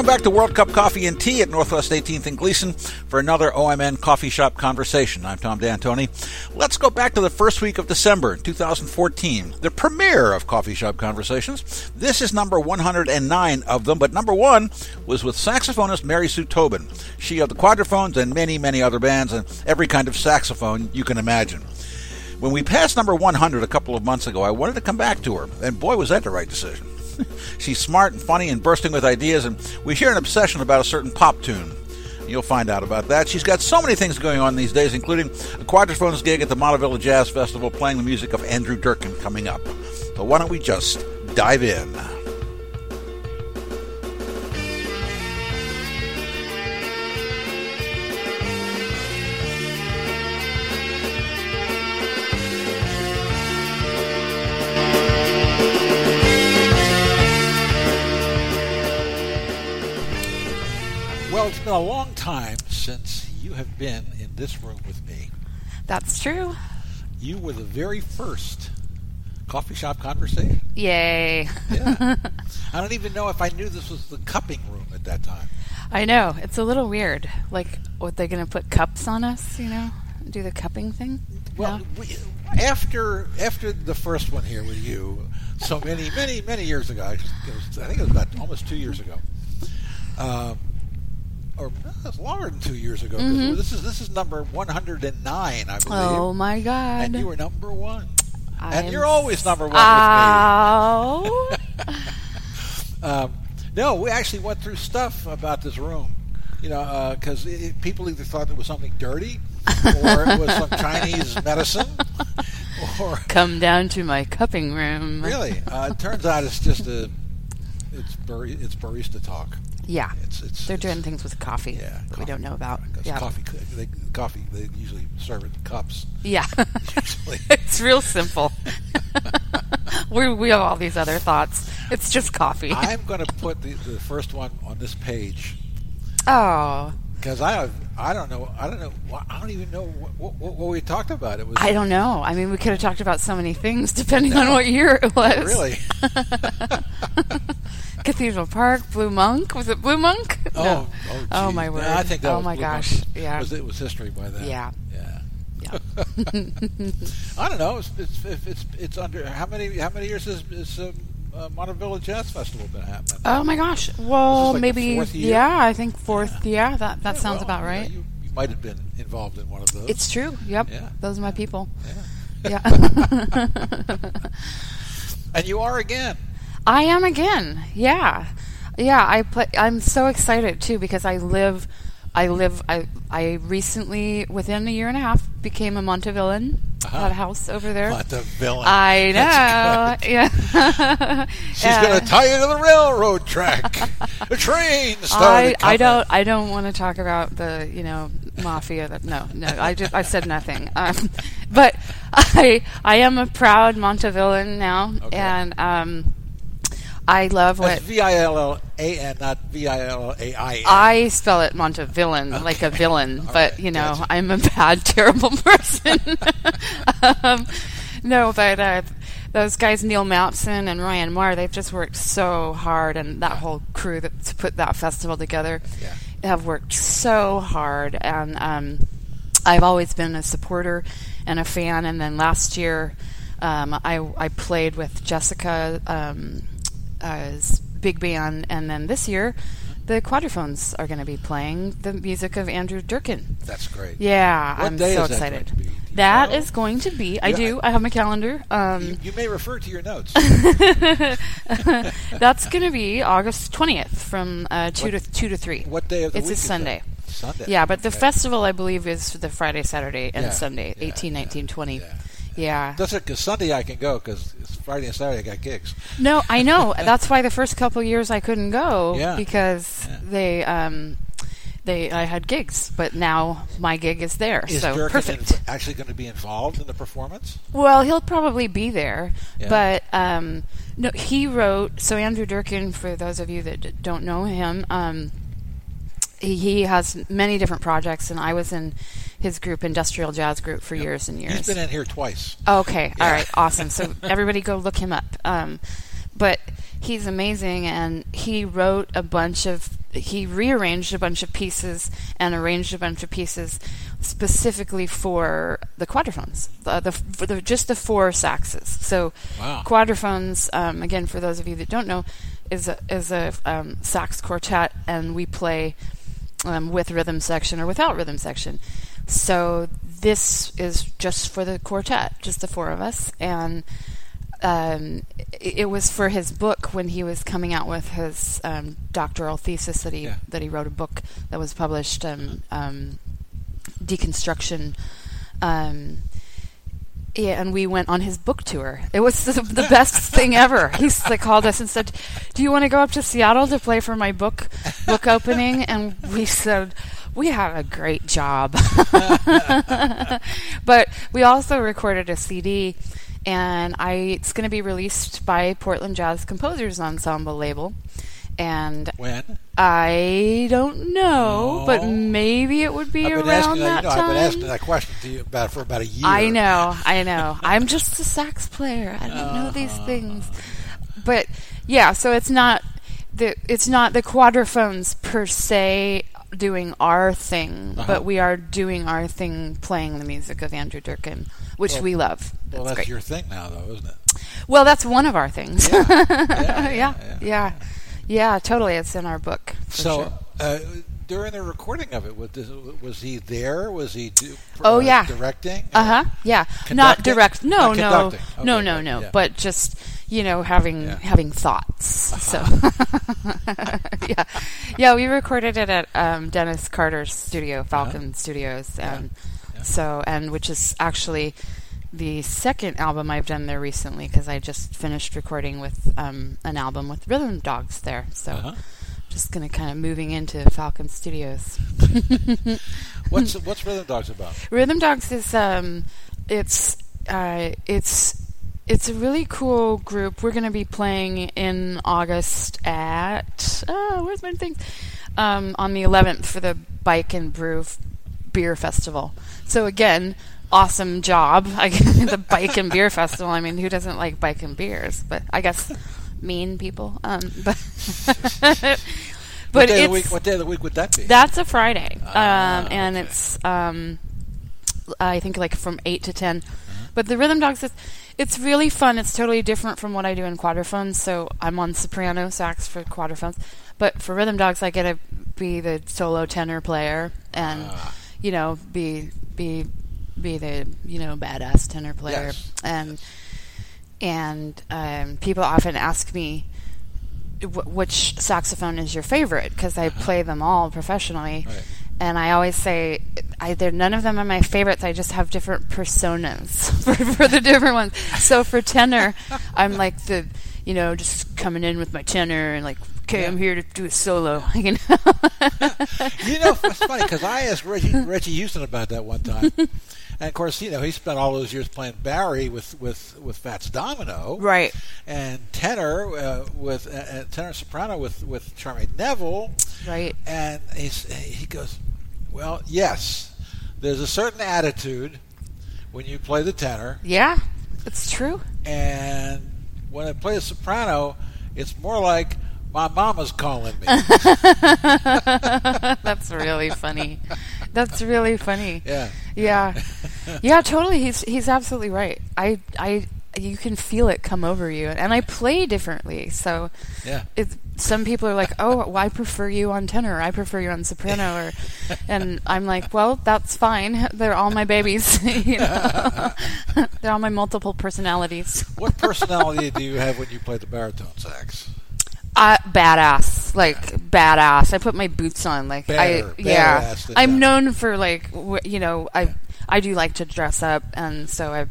Welcome back to World Cup Coffee and Tea at Northwest 18th and Gleason for another OMN Coffee Shop Conversation. I'm Tom D'Antoni. Let's go back to the first week of December 2014, the premiere of Coffee Shop Conversations. This is number 109 of them, but number one was with saxophonist Mary Sue Tobin. She of the Quadraphonnes and many, many other bands and every kind of saxophone you can imagine. When we passed number 100 a couple of months ago, I wanted to come back to her, and boy, was that the right decision. She's smart and funny and bursting with ideas, and we hear an obsession about a certain pop tune. You'll find out about that. She's got so many things going on these days, including a Quadrophones gig at the Montavilla Jazz Festival playing the music of Andrew Durkin coming up. So why don't we just dive in? Been a long time since you have been in this room with me. That's true. You were the very first coffee shop conversation. Yay. Yeah. I don't even know if I knew this was the cupping room at that time. I know. It's a little weird. Like, what, they're going to put cups on us, you know? Do the cupping thing? Well, No? we, after after the first one here with you, so many many many years ago, I was- I think it was about almost two years ago, um, or it's longer than two years ago. Mhm. This is this is number one hundred and nine, I believe. Oh, my God. and you were number one, I and you're always number one me. Um, no, we actually went through stuff about this room. You know, because people either thought it was something dirty, or it was some Chinese medicine, or Come down to my cupping room. Really? Uh, it turns out it's just a it's bar- it's barista talk. Yeah. It's it's They're it's, doing things with coffee yeah that we don't know about. Yeah. coffee they, coffee they usually serve it in cups. Yeah. It's real simple. we, we have all these other thoughts. It's just coffee. I'm going to put the, the first one on this page oh. Because I have, I don't know I don't know I don't even know what, what, what we talked about. It was I don't know. I mean, we could have talked about so many things depending on what year it was. really. Cathedral Park, Blue Monk. Was it Blue Monk? Oh, No. oh, Oh, my No, word. I think that Oh, was my Blue Monk. gosh. Yeah. was, it was history by then. Yeah. yeah. Yeah. I don't know. It's it's it's, it's, it's under how many how many years is, has um, uh, Montavilla Jazz Festival been happening? Oh my gosh. Well, like maybe. Yeah, I think fourth. Yeah, that that Yeah, sounds well, about you know, right. You, you might have been involved in one of those. It's true. Yep. Yeah. Those are my people. yeah. Yeah. and you are again. I am again. Yeah, yeah. I play. I'm so excited too because I live. I live. I I recently, within a year and a half, became a Montevillan. Uh-huh. A house over there. What the villain! I know. Yeah. She's Yeah. going to tie you to the railroad track. the train I, started. I coming. don't I don't want to talk about the you know mafia that no no I just I said nothing um, but I I am a proud Montevillan now Okay. and um, I love what That's V I L L A N, not V I L A I. I spell it Montevillain like a villain, All but right, you know gotcha. I'm a bad, terrible person. um, no, but uh, those guys Neil Moutson and Ryan Meagher, they've just worked so hard, and that whole crew that to put that festival together Yeah. have worked so hard, and um, I've always been a supporter and a fan. And then last year, um, I I played with Jessica. Um, as big band, and then this year, the Quadraphonnes are going to be playing the music of Andrew Durkin. That's great. Yeah, What I'm so is that going excited. to? That is going to be. I Yeah, do. I have my calendar. You, Um, you may refer to your notes. that's going to be August 20th from uh, two What- to two to three. What day of the It's a week? is that? Sunday. Sunday. Yeah, but the Okay. festival I believe is the Friday, Saturday, and Yeah, Sunday, yeah, 18, 19, 20. Yeah. That's it. Because Sunday I can go because it's Friday and Saturday I got gigs. No, I know. That's why the first couple years I couldn't go Yeah. because Yeah. they um they I had gigs, but now my gig is there. Is so Durkin perfect. in- actually going to be involved in the performance? Well, he'll probably be there, Yeah. but um no he wrote so Andrew Durkin for those of you that d- don't know him um he, he has many different projects and I was in his group Industrial Jazz Group for years and years. He's been in here twice. Okay, Yeah. all right, awesome. So everybody go look him up. Um, but he's amazing, and he wrote a bunch of he rearranged a bunch of pieces and arranged a bunch of pieces specifically for the Quadraphonnes, the, the, for the just the four saxes. So Wow. Quadraphonnes, um, again, for those of you that don't know, is a, is a um, sax quartet, and we play um, with rhythm section or without rhythm section. So this is just for the quartet, just the four of us, and um, it, it was for his book when he was coming out with his um, doctoral thesis that he Yeah. that he wrote a book that was published, um, um, deconstruction. Um, yeah, and we went on his book tour. It was the, the best thing ever. He like called us and said, "Do you want to go up to Seattle to play for my book book opening?" And we said, "We have a great job." but we also recorded a CD, and I it's going to be released by Portland Jazz Composers Ensemble label. And When? I don't know, but maybe it would be around asking that you know, time. I've been asking that question to you about for about a year. I know, I know. I'm just a sax player. I don't know these Uh-huh. things. But yeah, so it's not the it's not the Quadraphonnes per se doing our thing, Uh-huh. but we are doing our thing playing the music of Andrew Durkin, which Well- we love. Well, That's that's great. your thing now, though, isn't it? well, that's one of our things. Yeah. yeah, yeah, yeah, yeah, totally. It's in our book. for So, sure. uh, during the recording of it, was, was he there? Was he do, Oh, yeah. directing? Uh huh. Yeah. Not direct. No, no, no, no, no. But just you know, having Yeah. having thoughts. So yeah, yeah. We recorded it at um, Dennis Carter's studio, Falcon Studios, and Yeah. so and which is actually the second album I've done there recently because I just finished recording with um, an album with Rhythm Dogs there. So Uh-huh. just gonna kind of moving into Falcon Studios. What's what's Rhythm Dogs about? Rhythm Dogs is um, it's uh, it's it's a really cool group. We're going to be playing in August at oh, where's my thing? Um, on the 11th for the Bike and Brew f- Beer Festival. So again, awesome job. The Bike and Beer Festival. I mean, who doesn't like bike and beers? But I guess mean people. Um, but what but day, it's of the week, what day of the week would that be? that's a Friday, Ah, um, and okay. it's um, I think like from eight to 10 Uh-huh. But the Rhythm Dogs, is, it's really fun. It's totally different from what I do in Quadraphonnes. So I'm on soprano sax for Quadraphonnes, but for Rhythm Dogs, I get to be the solo tenor player and Ah. you know be be be the you know badass tenor player Yes. and and um, people often ask me wh- which saxophone is your favorite because I play them all professionally, Right. And I always say I, they're none of them are my favorites. I just have different personas for, for the different ones. So for tenor, I'm like the you know just coming in with my tenor and like okay, I'm here to do a solo. You know, You know, it's funny because I asked Reggie, Reggie Houston about that one time, and of course, you know, he spent all those years playing Barry with with with Fats Domino, right? and tenor uh, with uh, uh, tenor soprano with with Charmaine Neville, Right. and he's, he goes, "Well, yes, there's a certain attitude when you play the tenor, Yeah, it's true. and when I play the soprano, it's more like." My mama's calling me. That's really funny. That's really funny. yeah. Yeah, yeah, totally. He's he's absolutely right. I I you can feel it come over you, and I play differently. So Yeah. it, some people are like, "Oh, well, I prefer you on tenor. I prefer you on soprano," or, and I'm like, "Well, that's fine. They're all my babies. you know, they're all my multiple personalities. What personality do you have when you play the baritone sax? Uh, badass, like badass. I put my boots on, like Better, I yeah. I'm known for like w- you know I I do like to dress up, and so I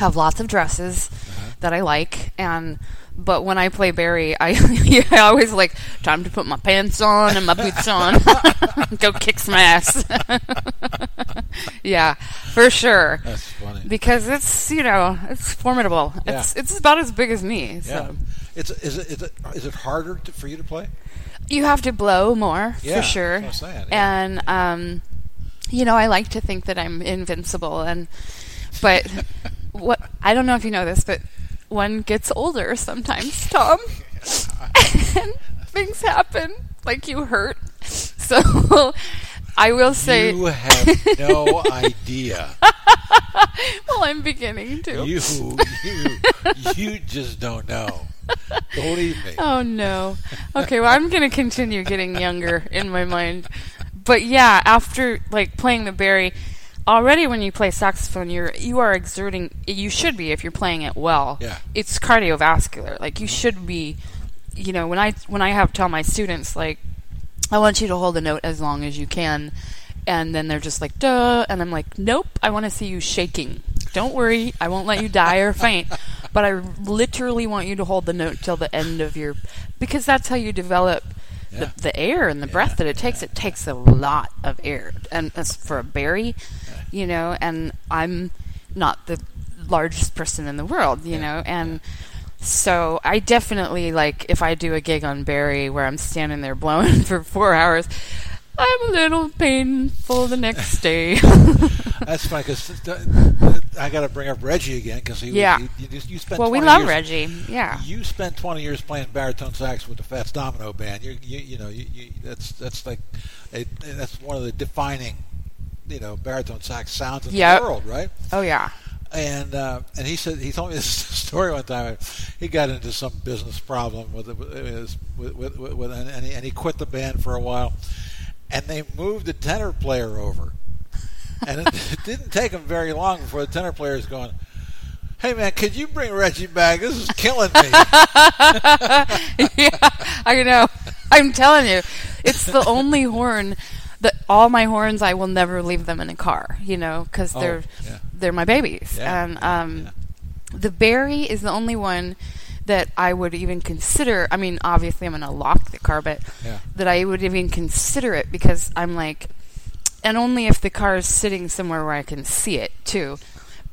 have lots of dresses Uh-huh. that I like, and but when I play Barry, I I always like time to put my pants on and my boots on, go kick some ass. yeah, for sure. That's funny. Because it's you know it's formidable. Yeah. It's it's about as big as me. So. yeah. It's is it is it is it harder to, for you to play? You have to blow more Yeah, for sure. that's what I'm saying, yeah. And um, you know, I like to think that I'm invincible, and but what I don't know if you know this, but one gets older sometimes, Tom, and things happen. like you hurt. So I will say You have no idea. well I'm beginning to. You, you, you just don't know. Believe me. Oh no. Okay, well I'm going to continue getting younger in my mind. But yeah, after like playing the Barry already when you play saxophone you're you are exerting you should be if you're playing it well. Yeah. It's cardiovascular. Like you should be you know, when I when I have tell my students like I want you to hold a note as long as you can and then they're just like duh and I'm like nope, I want to see you shaking. Don't worry, I won't let you die or faint. But I literally want you to hold the note till the end of your because that's how you develop Yeah. the, the air and the breath that it takes. It takes a lot of air, and as for a berry, you know. And I'm not the largest person in the world, you know, and so I definitely like if I do a gig on Barry where I'm standing there blowing for four hours. I'm a little painful the next day. That's funny because I got to bring up Reggie again because he, Yeah. you, you, you spent well, we love years, Reggie. Yeah. You spent 20 years playing baritone sax with the Fats Domino band. You, you, you know, you, you, that's that's like a, that's one of the defining, you know, baritone sax sounds in Yep. the world, right? Oh yeah. And uh, and he said he told me this story one time. He got into some business problem with with, with, with, with and, he, and he quit the band for a while, and they moved the tenor player over, and it, it didn't take him very long before the tenor player is going. Hey man, could you bring Reggie back? This is killing me. yeah, I know. I'm telling you, it's the only horn that all my horns. I will never leave them in a car. You know, because Oh, they're yeah. they're my babies. Yeah, And um, yeah. the Barry is the only one that I would even consider. I mean, obviously, I'm going to lock the car, but that I would even consider it because I'm like, and only if the car is sitting somewhere where I can see it too.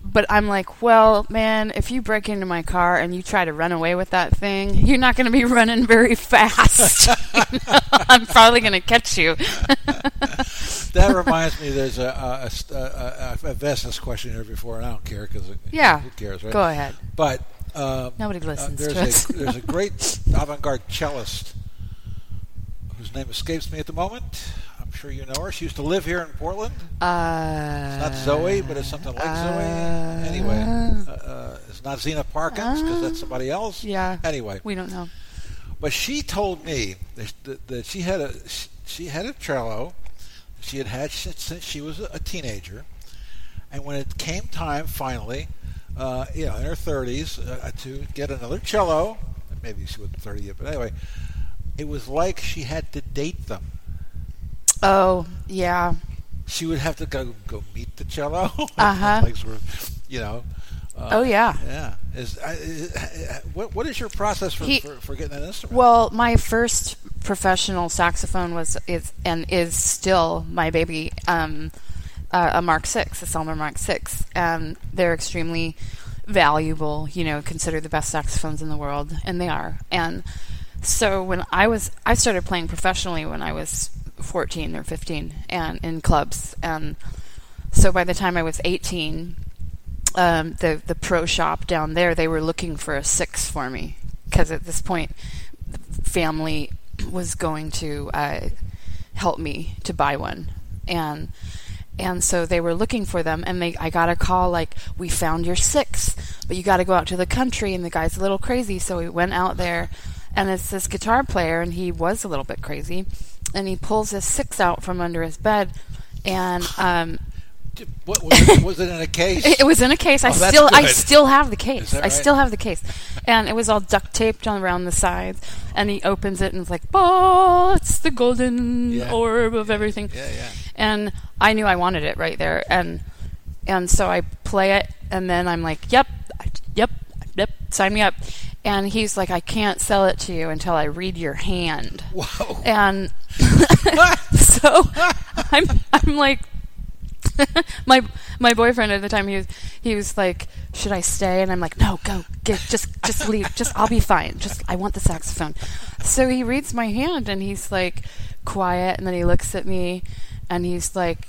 But I'm like, well, man, if you break into my car and you try to run away with that thing, you're not going to be running very fast. You know? I'm probably going to catch you. that reminds me. There's a a, a, a, a, I've asked this question here before, and I don't care because Yeah. who cares, right? Go ahead. But um, Nobody uh, listens there's to us. a there's a great avant-garde cellist whose name escapes me at the moment. Sure you know her. She used to live here in Portland. Uh, It's not Zoe, but it's something like Zoe. Anyway, uh, uh, it's not Zeena Parkins because that's somebody else. Yeah. Anyway, We don't know. but she told me that, that, she had a she had a cello she had had since, since she was a teenager, and when it came time finally, uh, you know, in her thirties, uh, to get another cello, maybe she wasn't thirty yet, but anyway, it was like she had to date them. Oh, yeah. She would have to go go meet the cello, Uh-huh. like sort of, you know. Uh, Oh, yeah. yeah. Is, I is what what is your process for, He- for, for getting an instrument? Well, my first professional saxophone was is and is still my baby, um, uh, a Mark Six, a Selmer Mark Six, and they're extremely valuable. You know, considered the best saxophones in the world, and they are. And so when I was, I started playing professionally when I was fourteen or fifteen, and in clubs, and so by the time I was eighteen, um, the the pro shop down there, they were looking for a six for me. Because at this point, family was going to uh, help me to buy one, and and so they were looking for them, and they I got a call like we found your six, but you got to go out to the country, and the guy's a little crazy, so we went out there, and it's this guitar player, and he was a little bit crazy, and he pulls his six out from under his bed, and um, What, was, it, was it in a case? it, was in a case. I Oh, still, I still have the case. that I still have the case, and it was all duct taped around the sides. And he opens it and it's like, "Oh, it's the golden Yeah. orb of everything." yeah, yeah. And I knew I wanted it right there, and and so I play it, and then I'm like, "Yep, yep, yep, sign me up." And he's like, "I can't sell it to you until I read your hand." Whoa. And so I'm I'm like my my boyfriend at the time he was he was like should I stay? And I'm like no go get just just leave just I'll be fine. Just I want the saxophone. So he reads my hand and he's like quiet and then he looks at me and he's like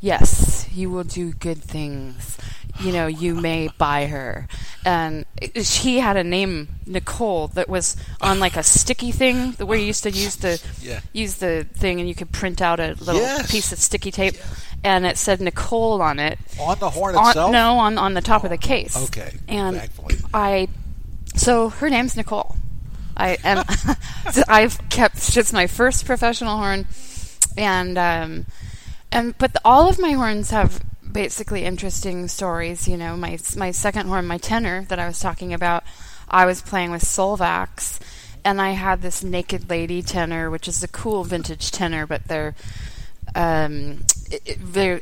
yes you will do good things you know you may buy her and she had a name Nicole that was on like a sticky thing, the where you used to use the Yeah. use the thing and you could print out a little Yes. piece of sticky tape, and it said Nicole on it. On the horn On- itself? no, on on the top of the case. Okay. and Thankfully. I so her name's Nicole. I and I've kept it's my first professional horn, and um, and but the, all of my horns have basically interesting stories. You know, my my second horn, my tenor that I was talking about, I was playing with Solvax, and I had this Naked Lady tenor, which is a cool vintage tenor, but they're um, it- it- they're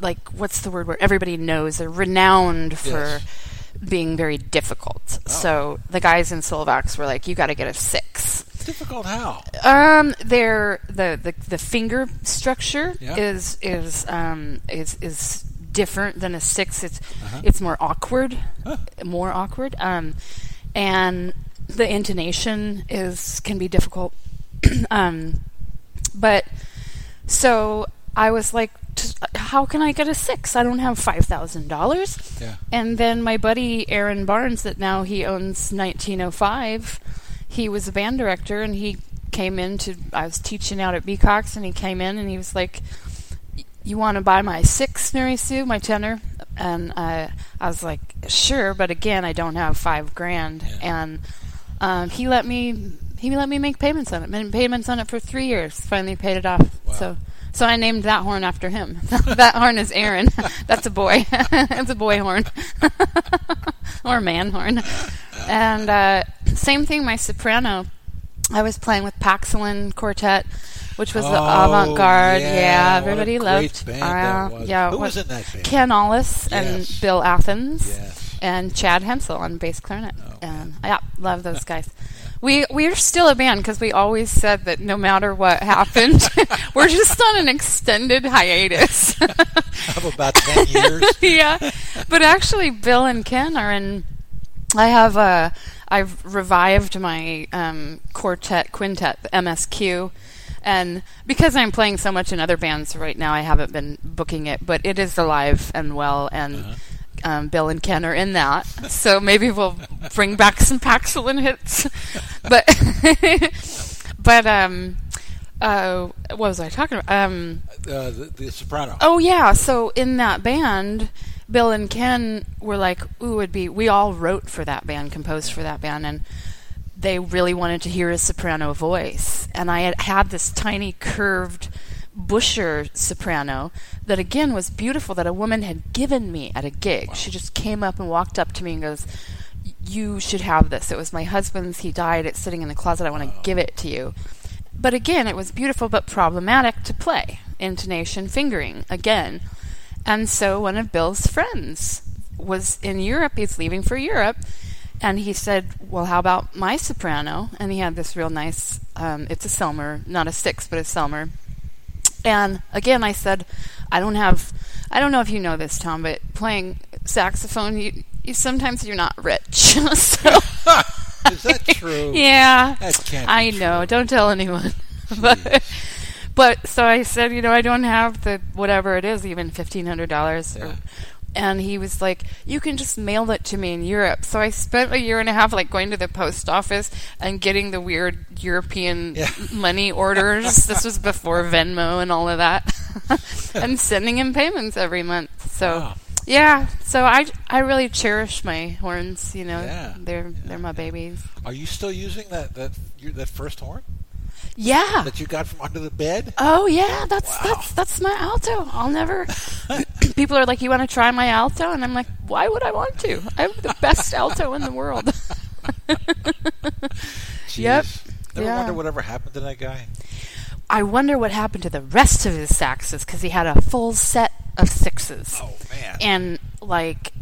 like what's the word where everybody knows they're renowned for Yes. being very difficult. So the guys in Solvax were like, "You got to get a six. Difficult how? Um, they're the, the the finger structure Yeah. is is um is is different than a six. It's Uh-huh. it's more awkward, Huh. more awkward. Um, and the intonation is can be difficult. um, but so I was like, how can I get a six? I don't have five thousand dollars. Yeah. And then my buddy Aaron Barnes, that now he owns 1905, he was a band director, and he came in to. I was teaching out at Becox, and he came in and he was like, "You want to buy my six, Mary Sue, my tenor?" And uh, I was like, "Sure," but again, I don't have five grand, Yeah. and um, he let me. He let me make payments on it. Made payments on it for three years. Finally paid it off. Wow. So so I named that horn after him. that horn is Aaron. That's a boy. it's a boy horn. or man horn. And uh, same thing, my soprano. I was playing with Paxilin Quartet, which was the Oh, avant garde. yeah, Yeah, a everybody loved. band uh, was. Yeah, Who what- was in that band? Ken Ollis and Yes. Bill Athens Yes. and Chad Hensel on bass clarinet. Oh, and yeah, love those guys. We we're still a band because we always said that no matter what happened, we're just on an extended hiatus. Of about 10 years. yeah, but actually, Bill and Ken are in. I have uh, I've revived my um, quartet quintet, MSQ, and because I'm playing so much in other bands right now, I haven't been booking it, but it is alive and well, and Uh-huh. um, Bill and Ken are in that. So maybe we'll bring back some Paxilin hits, but but um. Uh, what was I talking about? Um, Uh, the, the soprano. Oh yeah, so in that band, Bill and Ken were like, "Ooh, it'd be." We all wrote for that band, composed for that band, and they really wanted to hear a soprano voice. And I had had this tiny curved Buescher soprano that again was beautiful that a woman had given me at a gig. She just came up and walked up to me and goes, "You should have this. It was my husband's. He died. It's sitting in the closet. I want to give it to you." But again, it was beautiful but problematic to play. Intonation, fingering, again. And so one of Bill's friends was in Europe. He's leaving for Europe. And he said, Well, how about my soprano? And he had this real nice, um, it's a Selmer, not a six, but a Selmer. And again, I said, I don't have, I don't know if you know this, Tom, but playing saxophone, you, you sometimes you're not rich. so, Is that true? yeah. That can't be I know. Don't tell anyone. but, but so I said, you know, I don't have the whatever it is, even fifteen hundred dollars. Yeah. And he was like, "You can just mail it to me in Europe." So I spent a year and a half, like going to the post office and getting the weird European Yeah. money orders. this was before Venmo and all of that, and sending him payments every month. So Wow. yeah, so I I really cherish my horns. You know, Yeah. they're they're my babies. Are you still using that that that first horn Yeah. that you got from under the bed? Oh yeah, that's Wow. that's that's my alto. I'll never. People are like, "You want to try my alto?" And I'm like, "Why would I want to? I'm the best alto in the world." Yep. Never Yeah. wonder whatever happened to that guy. I wonder what happened to the rest of his saxes because he had a full set of sixes. Oh man. And like,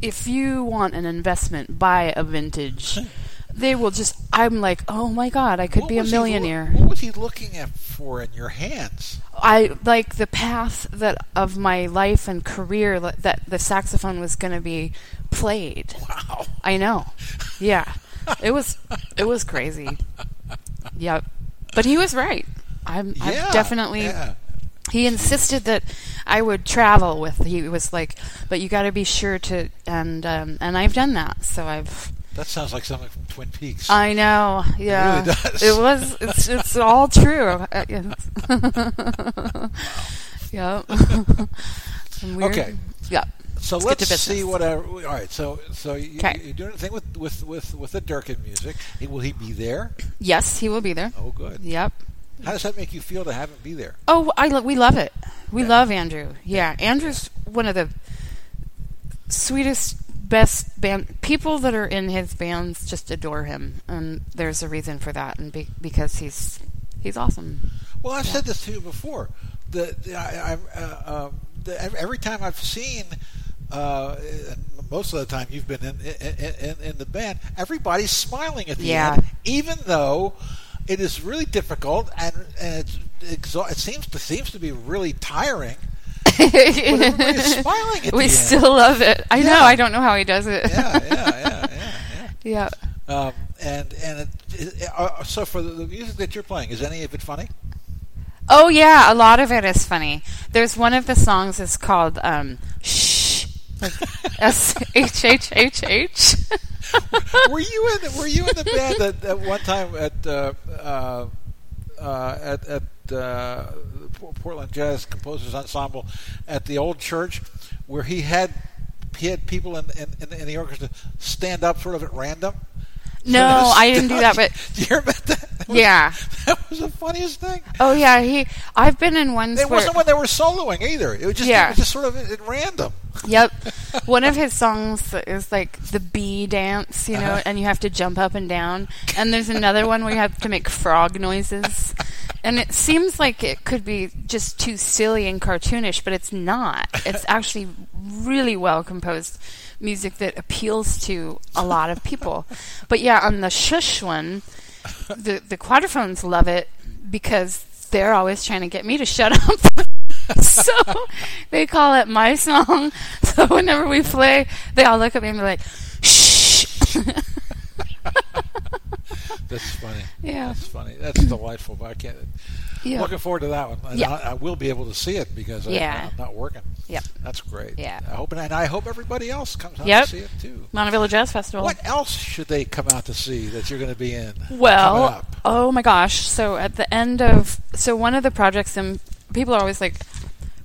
if you want an investment, buy a vintage. They will just. I'm like, oh my god, I could What be a was he loo- millionaire. what was he looking at for in your hands? I like the path that of my life and career that the saxophone was going to be played. Wow. I know. Yeah. It was it was crazy. Yep. But he was right. I'm Yeah. I've definitely Yeah. he insisted that I would travel with. He was like, "But you got to be sure to," and um, and I've done that. So I've. That sounds like something from Twin Peaks. I know. Yeah, really does. It was. It's it's all true. Uh, yeah. Okay. Yeah. so let's let's to see what. I, all right. So so you, Okay. you're doing a thing with with with with the Durkin music. Will he be there? Yes, he will be there. Oh, good. Yep. How does that make you feel to have him be there? Oh, I lo- we love it. We Yeah. love Andrew. Yeah, Andrew's one of the sweetest, best band people that are in his bands. Just adore him, and there's a reason for that, and be- because he's he's awesome. Well, I've said this to you before. The, the I, I, uh, um, the, every time I've seen, uh, most of the time you've been in in, in, in the band, everybody's smiling at the Yeah. end, even though it is really difficult and and it's exha- it seems to seems to be really tiring. smiling at we the end. still love it. I Yeah. know. I don't know how he does it. Yeah, yeah, yeah, yeah. yeah. Um, and and it, it, uh, so for the, music that you're playing, is any of it funny? Oh yeah, a lot of it is funny. There's one of the songs is called um, "Shh," S H H H H. were you in the, were you in the band at, at one time at uh, uh, uh, at at uh, Portland Jazz Composers Ensemble at the old church where he had he had people in in, in, the orchestra stand up sort of at random. No, I didn't do that, but do you remember that? That was- yeah. that was the funniest thing. Oh yeah, he. I've been in ones It wasn't when they were soloing either. It was just Yeah. it was just sort of at random. Yep. One of his songs is like the bee dance, you know, Uh-huh. and you have to jump up and down. And there's another one where you have to make frog noises. And it seems like it could be just too silly and cartoonish, but it's not. It's actually really well composed music that appeals to a lot of people. But yeah, on the shush one, the the Quadraphonnes love it because they're always trying to get me to shut up. so they call it my song. So whenever we play, they all look at me and be like, "Shh." That's funny. yeah, That's funny. That's delightful. But I can't. yeah, Looking forward to that one. And Yeah. I, I will be able to see it because Yeah. I, am not working. Yep. That's great. Yeah. I hope, and I hope everybody else comes out Yep. to see it too. Monteville Jazz Festival. What else should they come out to see that you're going to be in? Well, oh my gosh! So at the end of so one of the projects, and people are always like,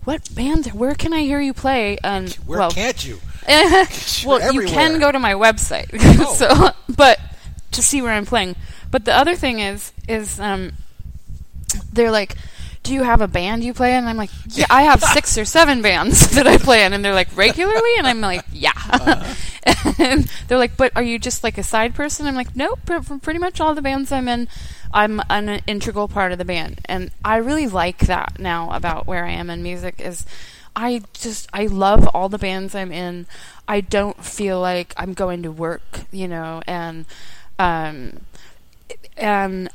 "What band? Where can I hear you play?" And where well, can't you? well, you can go to my website. Oh. so, but to see where I'm playing. But the other thing is, is um, they're like, "Do you have a band you play in?" And I'm like, "Yeah, I have six or seven bands that I play in." And they're like, "Regularly?" And I'm like, "Yeah." Uh-huh. and they're like, "But are you just like a side person?" I'm like, "Nope. pr- pretty much all the bands I'm in, I'm an integral part of the band." And I really like that now about where I am in music is. I just I love all the bands I'm in. I don't feel like I'm going to work, you know, and um and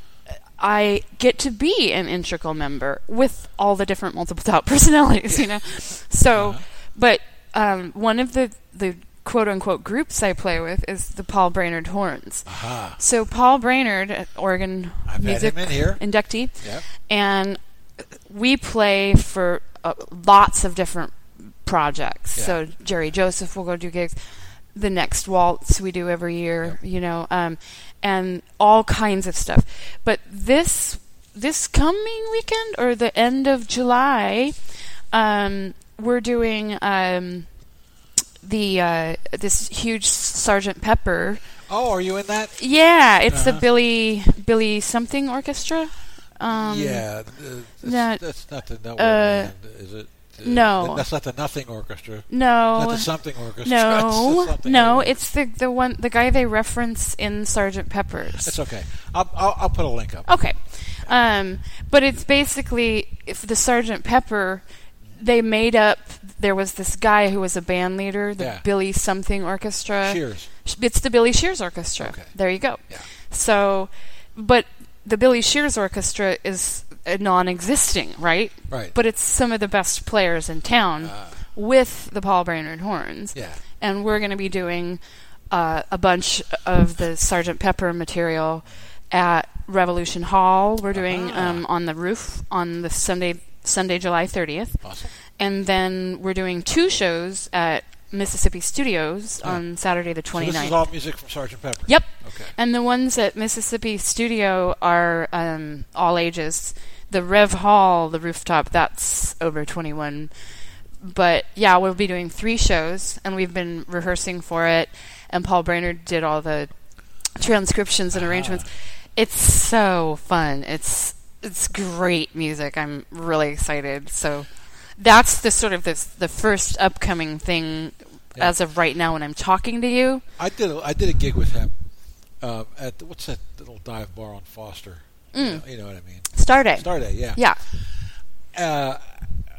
I get to be an integral member with all the different multiple top personalities, you know. So, Uh-huh. but um, one of the the quote unquote groups I play with is the Paul Brainard Horns. Aha. So Paul Brainard, uh, Oregon I've music him in here. inductee, Yep. and we play for uh, lots of different projects. Yeah. So Jerry Joseph will go do gigs. The next waltz we do every year, you know, um, and all kinds of stuff. But this this coming weekend or the end of July, um, we're doing um, the uh, this huge Sergeant Pepper. Oh, are you in that? Yeah, it's the Uh-huh. Billy Billy something orchestra. Um, yeah. that's, that- that's not the no uh, band, is it? No. That's not the Nothing Orchestra. No, Not the Something Orchestra. No, something no. Orchestra. It's the the one the guy they reference in Sergeant Pepper's. It's okay. I'll, I'll, I'll put a link up. Okay, um, but it's basically if the Sergeant Pepper. They made up. There was this guy who was a band leader, the Yeah. Billy something orchestra. Cheers. It's the Billy Shears Orchestra. Okay. There you go. Yeah. So, but the Billy Shears Orchestra is non-existing, right? Right. But it's some of the best players in town Ah. with the Paul Brainard horns. Yeah. And we're going to be doing uh, a bunch of the Sergeant Pepper material at Revolution Hall. We're doing Ah. um, on the roof on the Sunday Sunday, July 30th. Awesome. And then we're doing two shows at Mississippi Studios Yeah. on Saturday the 29th. So this is all music from Sergeant Pepper. Yep. Okay. And the ones at Mississippi Studio are um, all ages. The Rev Hall, the rooftop, that's over 21. But yeah, we'll be doing three shows, and we've been rehearsing for it. And Paul Brainard did all the transcriptions and arrangements. It's so fun. It's it's great music. I'm really excited. So that's the sort of the the first upcoming thing Yeah. as of right now when I'm talking to you. I did a, I did a gig with him uh, at the, what's that little dive bar on Foster? You, know, you know what I mean? Stardate. Starday, yeah. Yeah. Uh,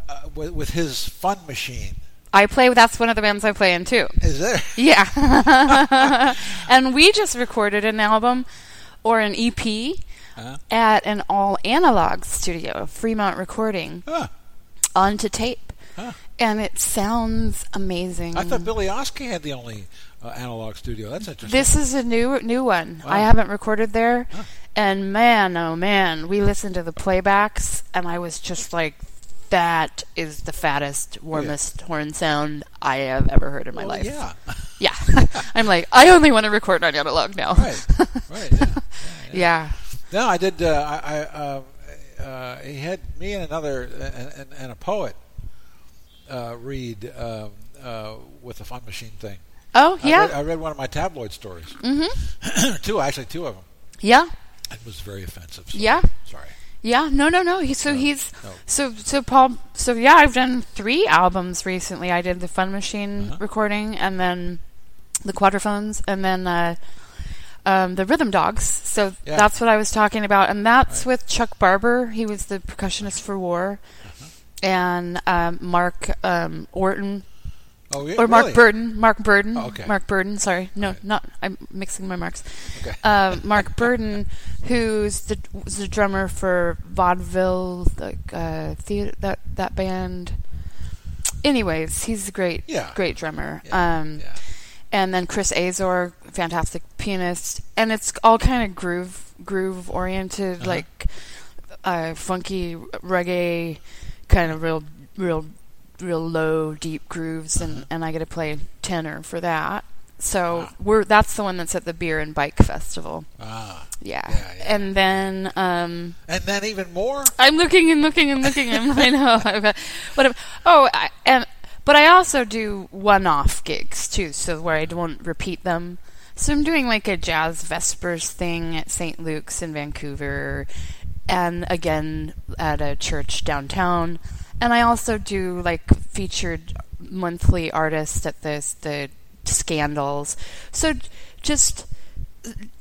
uh, with, with his fun machine. I play. That's one of the bands I play in too. Is there? Yeah, and we just recorded an album or an EP Uh-huh. at an all analog studio, Fremont Recording, Huh. Onto tape, Huh. and it sounds amazing. I thought Billy Oskay had the only uh, analog studio. That's interesting. this is a new new one. I haven't recorded there, Huh. and man, oh man, we listened to the playbacks, and I was just like. That is the fattest, warmest horn sound I have ever heard in my Well, life. Yeah. Yeah. I'm like, I only want to record on analog now. right. Right. Yeah. Yeah. No, I did. Uh, I, I uh, uh, he had me and another and, and, a poet uh, read um, uh, with the fun machine thing. Oh, I yeah. read, I read one of my tabloid stories. mm-hmm. two, actually, two of them. Yeah. It was very offensive. So Yeah. Sorry. Yeah. No, no, no. He, so No, he's no. so so Paul. So yeah, I've done three albums recently. I did the Fun Machine Uh-huh. recording, and then the Quadraphonnes, and then uh, um, the Rhythm Dogs. So Yeah. that's what I was talking about, and that's Right. with Chuck Barber. He was the percussionist for War, Uh-huh. and um, Mark um, Orton Oh, yeah, or Mark really? Burden. Mark Burden. Oh, okay. Mark Burden. Sorry, no, Right. not. I'm mixing my marks. Okay. Uh, Mark Burden, who's the was the drummer for Vaudeville, the uh, theater, that that band. Anyways, he's a great, Yeah. great drummer. Um, yeah. And then Chris Azor, fantastic pianist, and it's all kind of groove groove oriented, Uh-huh. like uh, funky reggae, kind of real real real low deep grooves, and Uh-huh. and I get to play tenor for that. So Wow. we're that's the one that's at the Beer and Bike Festival. Ah. Yeah, Yeah, yeah. and then um, And then even more? I'm looking and looking and looking. and I know. I've- But oh, I, and but I also do one-off gigs too, so where I don't repeat them. So I'm doing like a jazz vespers thing at St. Luke's in Vancouver, and again at a church downtown. And I also do like featured monthly artists at this the Scandals. So just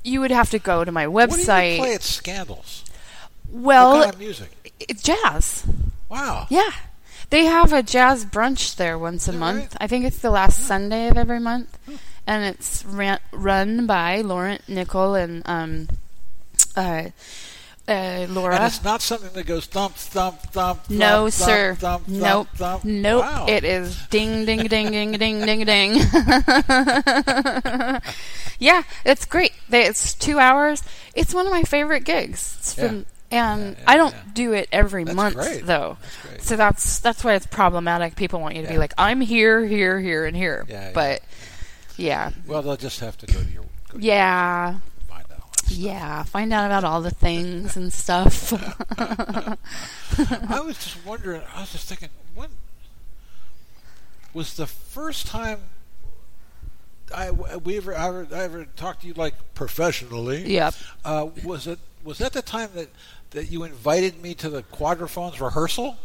you would have to go to my What do website. you play at Scandals? well, what kind of music? it's jazz. Wow. Yeah. They have a jazz brunch there once a month. right? I think it's the last Sunday of every month. And it's ran, run by Laurent Nickel and um, uh, uh, Laura. And it's not something that goes thump, thump, thump, no, thump, sir. thump, thump, nope. thump. Nope. Wow. It is ding, ding, ding, ding, ding, ding, ding. yeah, it's great. They- It's two hours. It's one of my favorite gigs. It's Yeah. from, and Yeah, yeah, I don't yeah. do it every That's month great. though. That's. So that's that's why it's problematic. People want you to be like, I'm here, here, here, and here. Yeah, yeah. but yeah, Well, they'll just have to go to your. Go yeah, your- find out. all that stuff. yeah. Find out about all the things and stuff. I was just wondering. I was just thinking, when was the first time I we ever I ever, I ever talked to you like professionally? yep. Uh, was it was that the time that that you invited me to the Quadraphonnes rehearsal?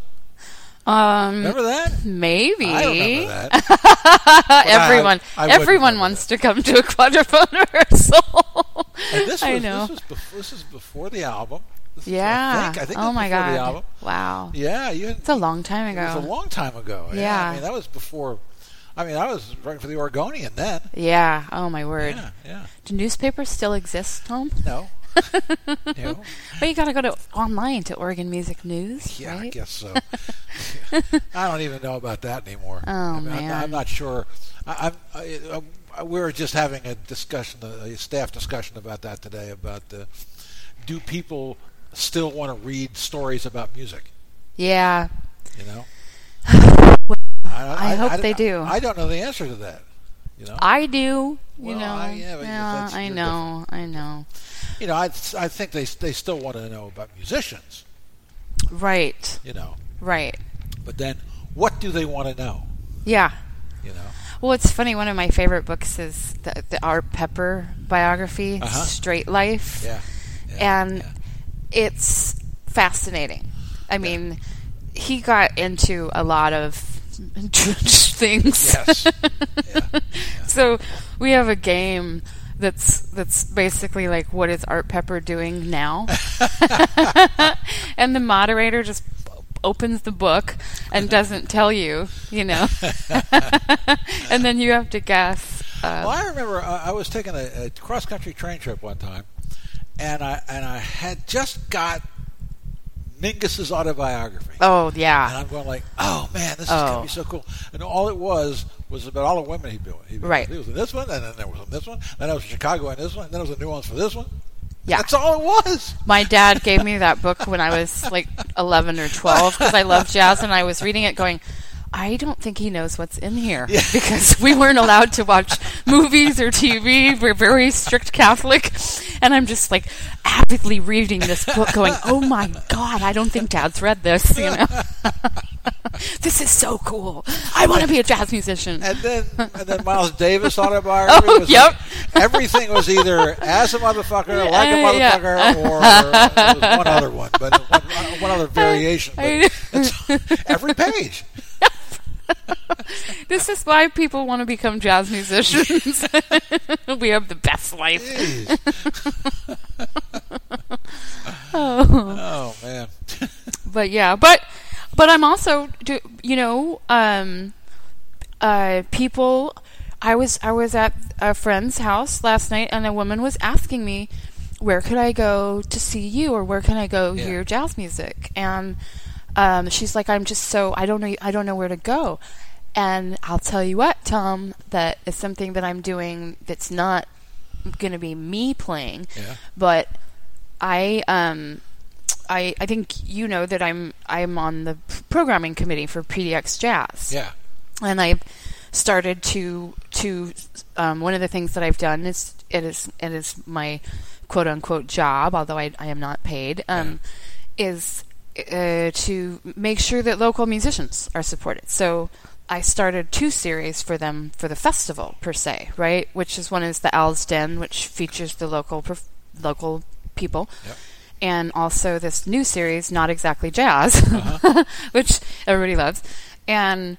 Um, Remember that? maybe. I remember that. Everyone, I wouldn't everyone wants to come to a Quadraphonne rehearsal. And this was, I know. This was, before, this is before the album. This is- yeah. I think, I think oh my before god. the album. Wow. Yeah, you. It's a long time It was a long time ago. Yeah. I mean, that was before. I mean, I was writing for the Oregonian then. yeah. Oh my word. Yeah, yeah. Do newspapers still exist, Tom? No. No. But you got to go to online to Oregon Music News, Yeah, I guess so. I don't even know about that anymore. Oh, I mean, I'm, man. I'm not sure. I, I'm, I, I, we were just having a discussion, a staff discussion about that today. About do people still want to read stories about music? Yeah. You know. I hope they do. I don't know the answer to that. You know. I do. You Well, know. I- yeah, that's- I know. I know. You know, I I think they they still want to know about musicians. Right. You know, Right. but then what do they want to know? Yeah. You know. Well, it's funny. One of my favorite books is the, the Art Pepper biography, Uh-huh. Straight Life. Yeah. yeah and yeah. it's fascinating. I mean, he got into a lot of things. Yes. yeah. So we have a game that's that's basically like what is Art Pepper doing now? and the moderator just opens the book and doesn't tell you, you know. and then you have to guess. Uh, Well, I remember uh, I was taking a, a cross country train trip one time, and I and I had just got Mingus's autobiography. oh yeah. And I'm going like, oh man, this is Oh. gonna be so cool. And all it was was about all the women he built. He, Right. He was in this one, and then there was in this one. Then I was in Chicago in this one. And then I was a New Orleans for this one. yeah. That's all it was. My dad gave me that book when I was like 11 or 12 because I love jazz and I was reading it going, I don't think he knows what's in here Yeah. because we weren't allowed to watch movies or TV. We're very strict Catholic. And I'm just like avidly reading this book going, oh my God, I don't think dad's read this, you know? this is so cool. I want to be a jazz musician. And then and then Miles Davis autobiography Oh, was yep. like, everything was either as a motherfucker, like a Uh, yeah. motherfucker, or uh, one other one, but one, one other variation. Every page. This is why people want to become jazz musicians. we have the best life. Oh. Oh man. but yeah, but but I'm also do you know um uh people I was I was at a friend's house last night and a woman was asking me where could I go to see you or where can I go Yeah. hear jazz music and um she's like I'm just so I don't know I don't know where to go and I'll tell you what Tom that is something that I'm doing that's not going to be me playing Yeah. but I um I I think you know that I'm I'm on the programming committee for PDX Jazz. Yeah. And I've started to to um, one of the things that I've done is it is it is my quote unquote job, although I, I am not paid, um, is uh, to make sure that local musicians are supported. So I started two series for them for the festival per se, right? Which is one is the Owl's Den, which features the local local people, Yep. And also this new series, not exactly jazz, Uh-huh. which everybody loves, and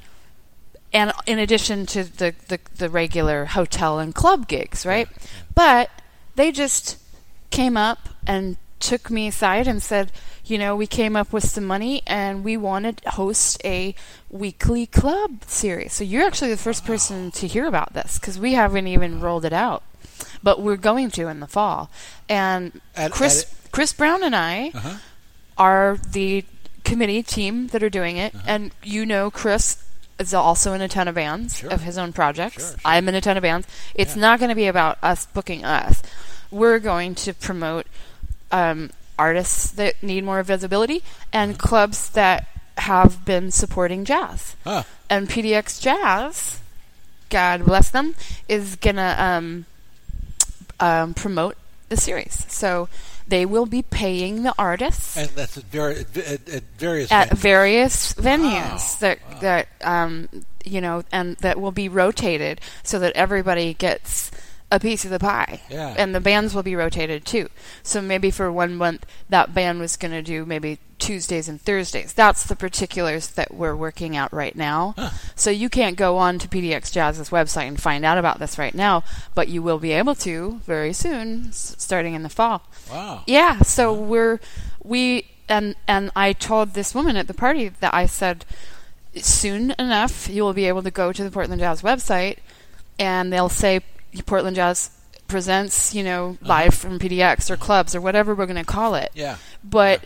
and in addition to the, the, the regular hotel and club gigs, right? But they just came up and took me aside and said, you know, we came up with some money and we want to host a weekly club series. So you're actually the first person to hear about this because we haven't even rolled it out, but we're going to in the fall. And, And- Chris Chris Brown and I Uh-huh. are the committee team that are doing Uh-huh. it, and you know Chris is also in a ton of bands Sure. of his own projects. Sure, sure. I'm in a ton of bands. It's Yeah. not going to be about us booking us. We're going to promote um, artists that need more visibility and Mm-hmm. clubs that have been supporting jazz. Huh. And PDX Jazz, God bless them, is gonna um, um, promote the series. So they will be paying the artists And that's at, vari- at, at various at venues. various venues Wow, that wow. that um, you know, and that will be rotated so that everybody gets a piece of the pie. Yeah. And the bands will be rotated too. So maybe for one month that band was going to do maybe Tuesdays and Thursdays. That's the particulars that we're working out right now. Huh. So you can't go on to PDX Jazz's website and find out about this right now, but you will be able to very soon, s- starting in the fall. Wow. Yeah, so we're we and and I told this woman at the party that I said soon enough you will be able to go to the Portland Jazz website and they'll say Portland Jazz presents, you know, uh-huh. live from PDX or uh-huh. clubs or whatever we're going to call it. Yeah. But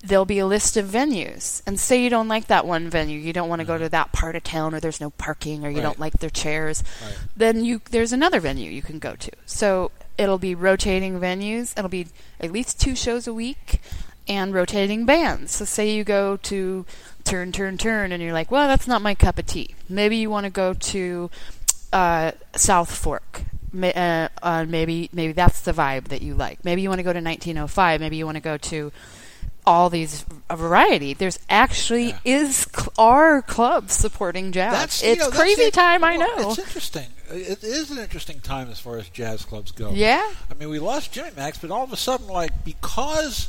there'll be a list of venues. And say you don't like that one venue, you don't want to go uh-huh. to that part of town or there's no parking or you Right. don't like their chairs Right. then you there's another venue you can go to. So it'll be rotating venues. It'll be at least two shows a week, and rotating bands. So say you go to turn, turn, turn, and you're like, well, that's not my cup of tea. Maybe you want to go to uh, South Fork. Uh, uh, maybe maybe that's the vibe that you like. Maybe you want to go to 1905. Maybe you want to go to all these a variety. There's actually Yeah. is cl- are clubs supporting jazz. That's it's know, crazy it. time. I Well, know. It's interesting. It is an interesting time as far as jazz clubs go. Yeah. I mean, we lost Jimmy Mak's, but all of a sudden, like because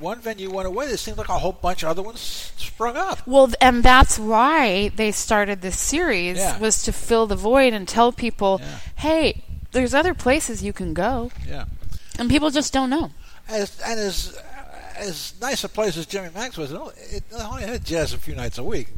one venue went away, it seemed like a whole bunch of other ones sprung up. Well, and that's why they started this series Yeah. was to fill the void and tell people, Yeah. hey, there's other places you can go, Yeah. and people just don't know. As and as as nice a place as Jimmy Mak's was, it it only had jazz a few nights a week.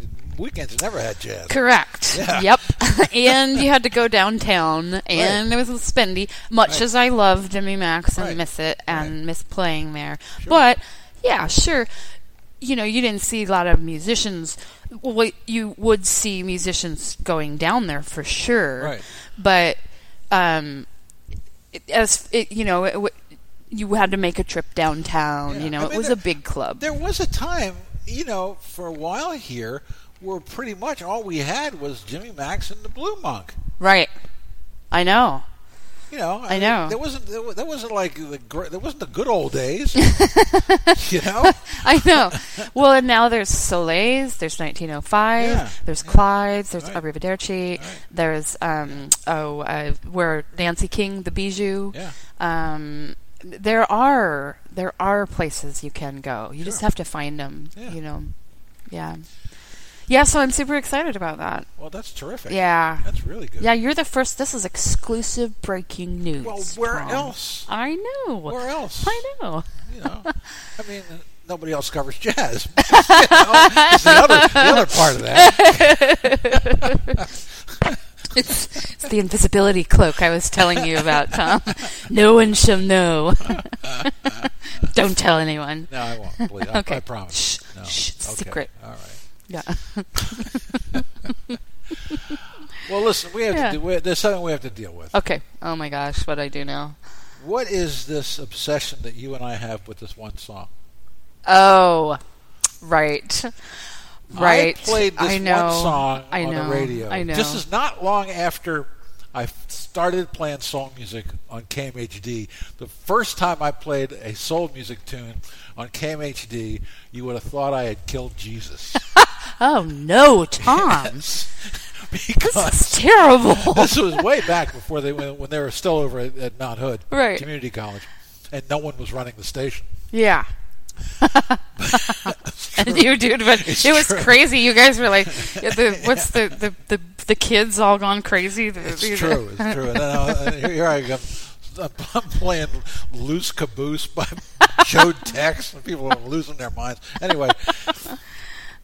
Weekends it never had jazz. Correct. Yeah. Yep. and you had to go downtown, and it was a spendy. Much Right. as I love Jimmy Mak's and Right. miss it and Right. miss playing there, but yeah, sure. You know, you didn't see a lot of musicians. Well, you would see musicians going down there for sure, Right. but um, it, as it, you know, it, you had to make a trip downtown. Yeah. You know, I it mean, was there- a big club. There was a time, you know, for a while here, where pretty much all we had was Jimmy Mak's and the Blue Monk. right. I know. You know, I know. there wasn't there, wasn't like the there wasn't the good old days. you know, I know. well, and now there's Solae's, there's 1905, Yeah, there's yeah. Clyde's, there's Right. Arrivederci, Right. there's um oh uh, where Nancy King, the Bijou. yeah. Um, there are there are places you can go. You just have to find them. Yeah. You know. Yeah. Yeah. So I'm super excited about that. Well, that's terrific. Yeah. that's really good. Yeah, you're the first. This is exclusive breaking news. Well, where Tom. else? I know. Where else? I know. You know, I mean, uh, nobody else covers jazz. you know, it's the other the other part of that. It's, it's the invisibility cloak I was telling you about, Tom. No one shall know. Don't tell anyone. No, I won't. Please. I, Okay. I promise. Shh, No. shh, Okay. secret. All right. Yeah. Well, listen, we have Yeah. to do. We, there's something we have to deal with. Okay. Oh my gosh, what do I do now? What is this obsession that you and I have with this one song? Oh, right. Right. I played this I know. one song I on know. the radio. I know. This is not long after I started playing soul music on KMHD. The first time I played a soul music tune on KMHD, you would have thought I had killed Jesus. Oh no, Tom. Yes. This is terrible. this was way back before they when, when they were still over at, at Mount Hood Right. Community College, and no one was running the station. Yeah. and you, dude, but It's it was true. crazy. You guys were like, the, what's the, the, the, the kids all gone crazy? It's true. It's true. And then, uh, here, here I am. I'm playing Loose Caboose by Joe Tex, and people are losing their minds. Anyway,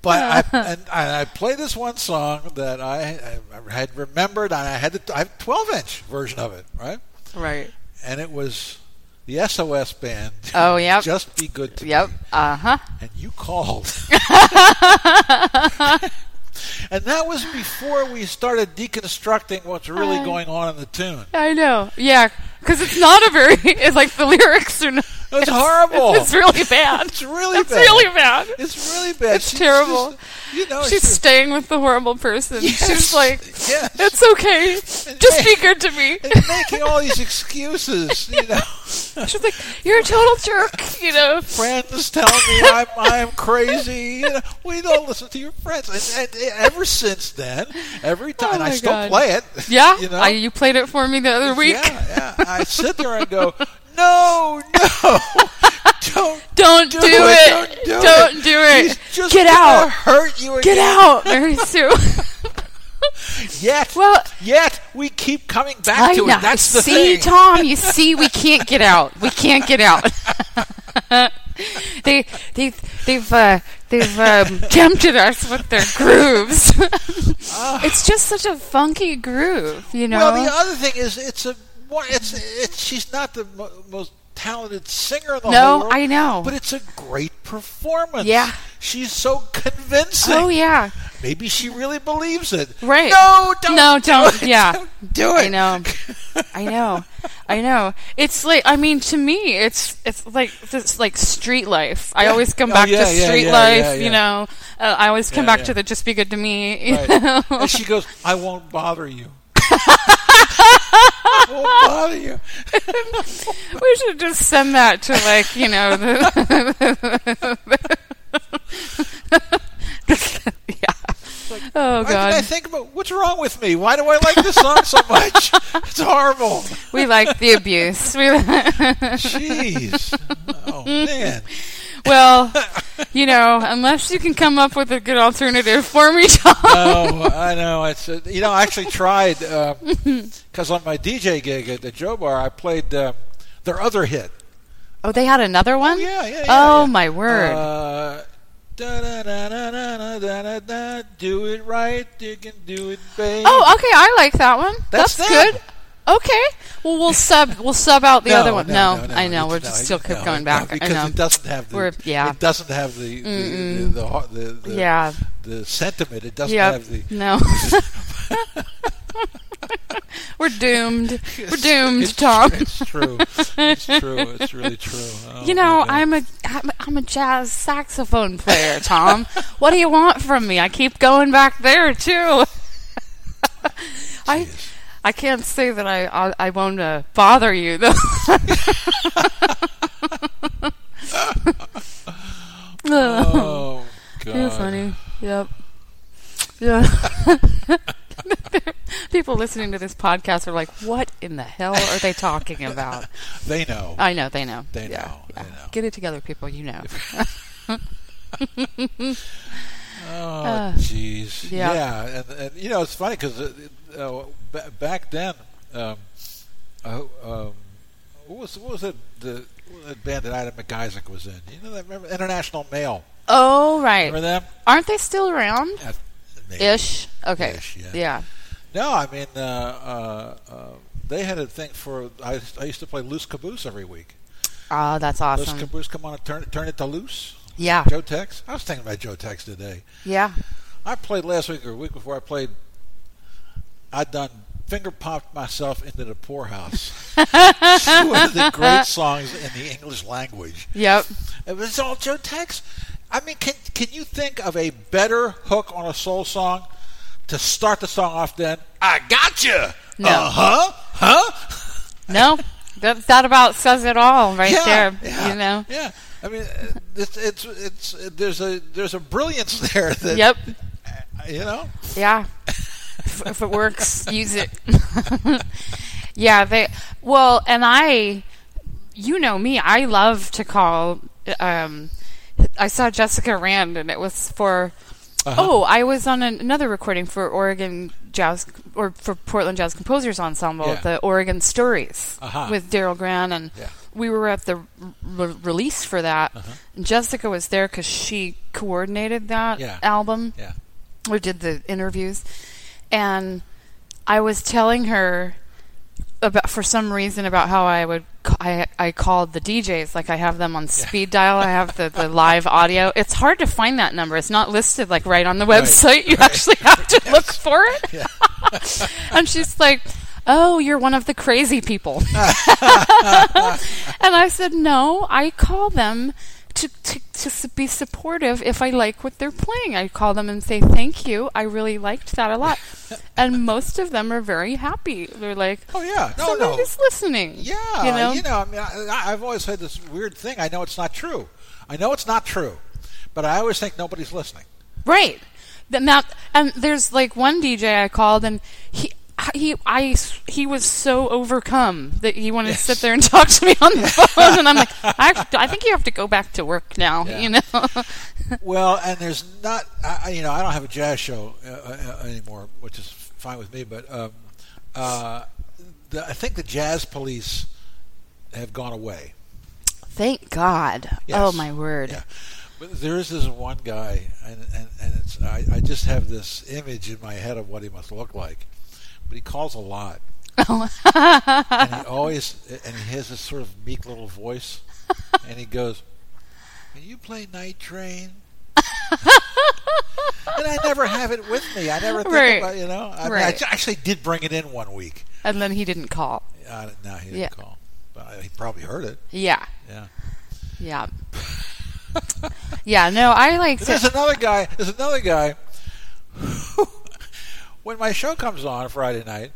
but I and, I played this one song that I, I had remembered, and I had the I have a 12 inch version of it, right? Right. And it was the SOS band. Oh, yeah. Just be good to Yep. me. Uh huh. And you called. and that was before we started deconstructing what's really Uh, going on in the tune. I know. Yeah. Because it's not a very, it's like the lyrics are not. It's horrible. It's really bad. It's really It's bad. really bad. It's really bad. It's She's terrible. just- you know, She's it's staying with the horrible person. Yes. She's like, Yes. it's okay. Just be good to me. and making all these excuses. You know, She's like, you're a total jerk. You know. friends tell me I'm I'm crazy. You know, we don't listen to your friends. And, and ever since then, every time Oh and I still God. play it. Yeah. you know, I, you played it for me the other week. Yeah, yeah. I sit there and go, no, no, don't Don't do, do, it. it. Don't do Don't it. do it. He's just Get out. Hurt you. Get out, Mary Sue. Yet, Well- yet we keep coming back I to know. it. That's the see, thing. Tom. You see, we can't get out. We can't get out. they, they, they've, uh, they've um, tempted us with their grooves. it's just such a funky groove, you know. Well, the other thing is, it's a, what- it's, it's. She's not the mo- most talented singer in the No, whole world. I know. but it's a great performance. Yeah. she's so convincing. oh yeah, maybe she really believes it. Right. No, don't. No, do don't. it. Yeah. Don't do it. I know. I know. I know. It's like I mean to me it's it's like this like street life. I always come Oh, back yeah, to street yeah, life, yeah, you know. Uh, I always come back to the just be good to me. Right. And she goes, I won't bother you. I won't bother you. we should just send that to like, you know, the Yeah. Oh Why did I think about what's wrong with me? Why do I like this song so much? It's horrible. We like the abuse. We Jeez. Oh man. Well, you know, unless you can come up with a good alternative for me, Tom. Oh, I know. It's uh, you know I actually tried because on my DJ gig at the Joe Bar I played uh, their other hit. Oh, they had another one? Yeah, yeah, yeah. Oh, yeah. my word. Uh, da-da-da-da-da-da-da-da, do it right, you can do it, babe. oh, okay, I like that one. That's That's, good. Okay. Well, we'll sub we'll sub out the No, other one. No, No, no, I know. We're just still keep going no, back. because I know. it doesn't have the. We're- yeah. It doesn't have the the the, the, the, yeah. the sentiment. It doesn't Yep. have the. No. We're doomed. We're doomed, it's, Tom. It's true. It's true. It's really true. Oh, You know. I'm a I'm, a- I'm a jazz saxophone player, Tom. what do you want from me? I keep going back there too. Jeez. I can't say that I I, I won't uh, bother you though. Oh God. Funny. Yep. Yeah. People listening to this podcast are like, "What in the hell are they talking about?" They know. I know they know. They Yeah, know, yeah. they know. Get it together, people. You know. Oh, Uh, jeez. yeah. yeah. and, and you know it's funny because uh, ba- back then, um, uh, um, what was what was it the, what was that band that Ida McIsaac was in? You know that remember International Mail. oh right. Remember them? Aren't they still around? Yeah, maybe. Ish. Okay. Ish, yeah. yeah. No, I mean uh, uh, uh, they had a thing for. I, I used to play loose caboose every week. Oh, that's awesome. Loose caboose, come on and turn turn it to loose. Yeah. Joe Tex. I was thinking about Joe Tex today. Yeah. I played last week or a week before I played. I'd done finger popped myself into the poorhouse. It's one of the great songs in the English language. Yep. It was all Joe Tex. I mean, can can you think of a better hook on a soul song to start the song off? Then I got you. No. Uh huh. Huh. No. that that about says it all right yeah, there. yeah, You know. Yeah. I mean, uh, it's it's it's there's a there's a brilliance there that Yep. you know. Yeah. If, if it works, use it. yeah, they well, and I you know me, I love to call um I saw Jessica Rand and it was for Uh-huh. Oh, I was on an, another recording for Oregon Jazz or for Portland Jazz Composers Ensemble, Yeah. the Oregon Stories Uh-huh. with Darrell Grant, and Yeah. we were at the re- release for that. Uh-huh. And Jessica was there because she coordinated that Yeah. album Yeah. or did the interviews, and I was telling her about for some reason about how I would I I called the DJs like I have them on speed dial. I have the, the live audio. It's hard to find that number. It's not listed like right on the Right, website. You right. actually have to look for it. Yeah. and she's like, "Oh, you're one of the crazy people." and I said, "No, I call them to, to to be supportive if I like what they're playing. I call them and say thank you. I really liked that a lot." and most of them are very happy. They're like, Oh yeah. No, no. "Somebody's listening." Yeah, you know. you know I mean, I, I've always had this weird thing. I know it's not true. I know it's not true, but I always think nobody's listening. Right. That and there's like one DJ I called and he he I he was so overcome that he wanted Yes. to sit there and talk to me on the phone and I'm like I, I think you have to go back to work now Yeah. you know Well, and there's not, I, I- you know, I don't have a jazz show uh, uh, anymore, which is fine with me. But um, uh, the, I think the jazz police have gone away. thank God Yes. oh my word Yeah. But there is this one guy, and, and, and it's I, I just have this image in my head of what he must look like. But he calls a lot. and he always and he has this sort of meek little voice, and he goes, "Can you play Night Train?" and I never have it with me. I never think Right. about you know. I, mean, I actually did bring it in one week. and then he didn't call. Uh, no, he didn't Yeah. call, but he probably heard it. Yeah, Yeah. yeah, yeah. No, I like There's to. another guy. There's another guy. When my show comes on Friday night,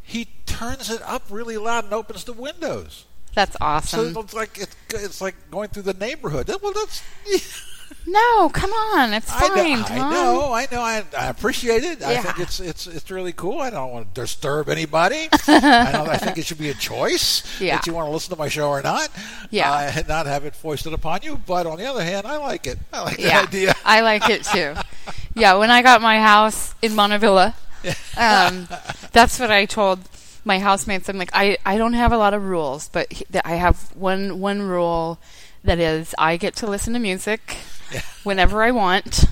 he turns it up really loud and opens the windows. That's So awesome. it's like it's, it's like going through the neighborhood. Well, that's No, come on, it's I fine. know, I know, I know. I, I appreciate it. I think it's it's it's really cool. I don't want to disturb anybody. I, I think it should be a choice Yeah. that you want to listen to my show or not. Yeah. uh, and not have it foisted upon you. But on the other hand, I like it. I like Yeah, the idea. I like it too. Yeah, when I got my house in Montavilla, um, that's what I told my housemates. I'm like, I, I don't have a lot of rules, but I have one one rule that is I get to listen to music Yeah. Whenever I want,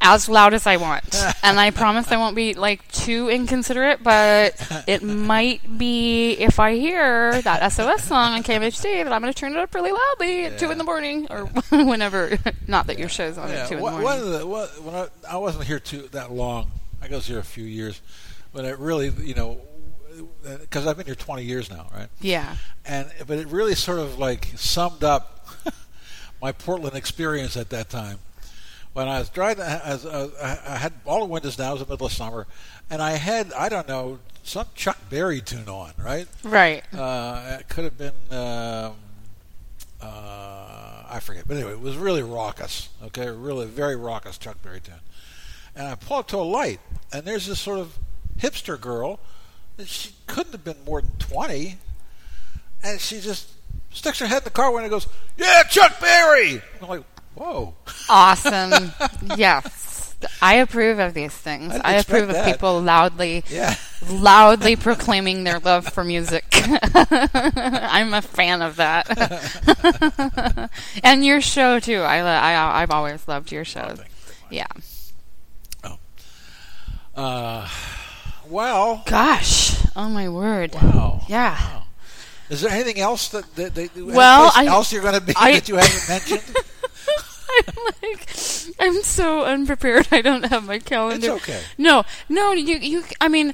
as loud as I want, and I promise I won't be like too inconsiderate. But it might be if I hear that SOS song on KMHD that I'm going to turn it up really loudly at two in the morning or whenever. Not that your show's on Yeah, at two in the morning. one of the when I, I wasn't here too that long. I was here a few years, but it really, you know, uh, because I've been here 20 years now, right? Yeah. and but it really sort of like summed up my Portland experience at that time. When I was driving, as uh, I I had all the windows down. It was the middle of summer, and I had I don't know some Chuck Berry tune on, right? Right. Uh, it could have been um, uh, I forget, but anyway, it was really raucous. Okay, really very raucous Chuck Berry tune. And I pull up to a light, and there's this sort of hipster girl. and She couldn't have been more than twenty, and she just sticks her head in the car window and goes, "Yeah, Chuck Berry." I'm like, "Whoa." Awesome. yes. I approve of these things. I approve of that. people loudly Yeah. loudly proclaiming their love for music. I'm a fan of that. and your show too. I, I I've always loved your show. thank you very much. Yeah. Uh, well, Gosh. Oh my word. wow. Yeah. Wow. Is there anything else that, that, that Well, I- else you're going to be I- that you haven't mentioned? I'm like, I'm so unprepared. I don't have my calendar. It's okay. No, no, you, you. I mean,